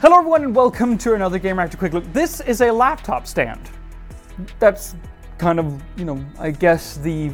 Hello everyone and welcome to another Gamereactor Quick Look. This is a laptop stand. That's kind of, you know, I guess the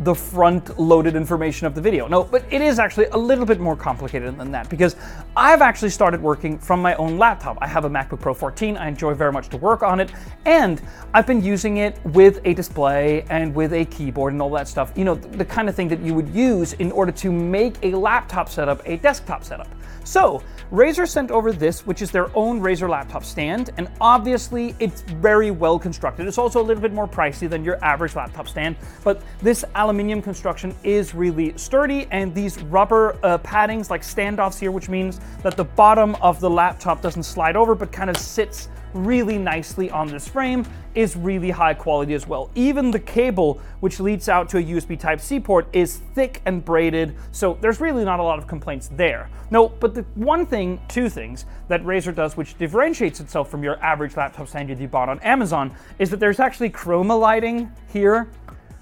the front loaded information of the video. No, but it is actually a little bit more complicated than that because I've actually started working from my own laptop. I have a MacBook Pro 14. I enjoy very much to work on it and I've been using it with a display and with a keyboard and all that stuff. You know, the kind of thing that you would use in order to make a laptop setup a desktop setup. So, Razer sent over this, which is their own Razer laptop stand, and obviously it's very well constructed. It's also a little bit more pricey than your average laptop stand, but this aluminium construction is really sturdy, and these rubber uh, paddings like standoffs here, which means that the bottom of the laptop doesn't slide over but kind of sits really nicely on this frame is really high quality as well. Even the cable, which leads out to a USB Type-C port, is thick and braided, so there's really not a lot of complaints there. No, but the one thing, two things, that Razer does which differentiates itself from your average laptop stand you bought on Amazon is that there's actually chroma lighting here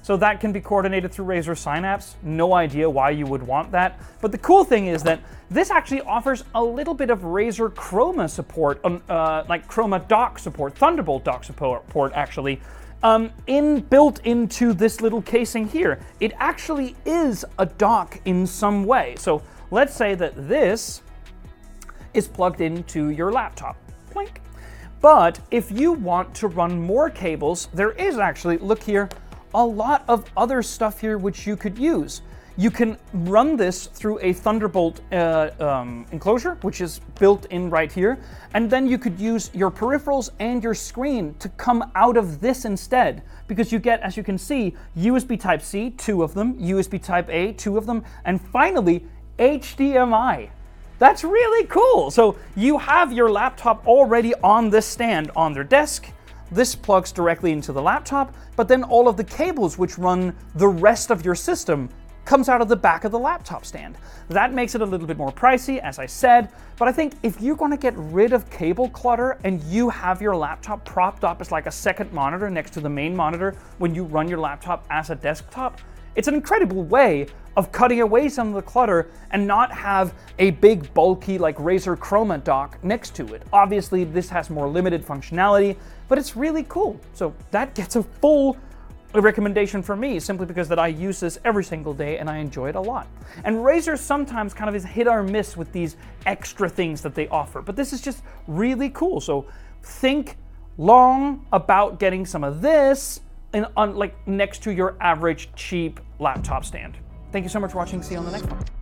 so that can be coordinated through Razer Synapse. No idea why you would want that. But the cool thing is that this actually offers a little bit of Razer Chroma support, uh, like Chroma dock support, Thunderbolt dock support actually, um, in built into this little casing here. It actually is a dock in some way. So let's say that this is plugged into your laptop. Blink. But if you want to run more cables, there is actually, look here, a lot of other stuff here which you could use. You can run this through a Thunderbolt uh, um, enclosure, which is built in right here, and then you could use your peripherals and your screen to come out of this instead, because you get, as you can see, USB Type-C, two of them, USB Type-A, two of them, and finally, HDMI. That's really cool. So you have your laptop already on this stand on their desk, this plugs directly into the laptop, but then all of the cables which run the rest of your system comes out of the back of the laptop stand. That makes it a little bit more pricey, as I said, but I think if you're gonna get rid of cable clutter and you have your laptop propped up as like a second monitor next to the main monitor when you run your laptop as a desktop, it's an incredible way of cutting away some of the clutter and not have a big bulky like Razer Chroma dock next to it. Obviously this has more limited functionality, but it's really cool. So that gets a full recommendation for me simply because that I use this every single day and I enjoy it a lot. And Razer sometimes kind of is hit or miss with these extra things that they offer, but this is just really cool. So think long about getting some of this in, on, like next to your average cheap laptop stand. Thank you so much for watching. See you on the next one.